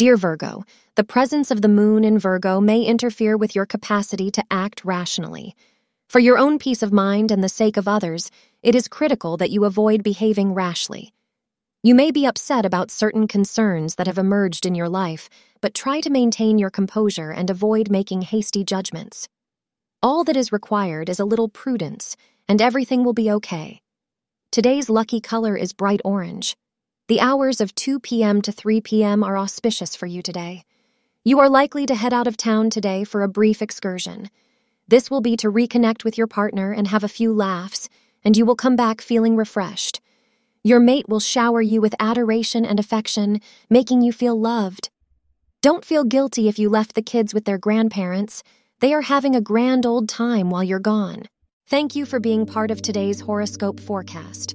Dear Virgo, the presence of the moon in Virgo may interfere with your capacity to act rationally. For your own peace of mind and the sake of others, it is critical that you avoid behaving rashly. You may be upset about certain concerns that have emerged in your life, but try to maintain your composure and avoid making hasty judgments. All that is required is a little prudence, and everything will be okay. Today's lucky color is bright orange. The hours of 2 p.m. to 3 p.m. are auspicious for you today. You are likely to head out of town today for a brief excursion. This will be to reconnect with your partner and have a few laughs, and you will come back feeling refreshed. Your mate will shower you with adoration and affection, making you feel loved. Don't feel guilty if you left the kids with their grandparents. They are having a grand old time while you're gone. Thank you for being part of today's horoscope forecast.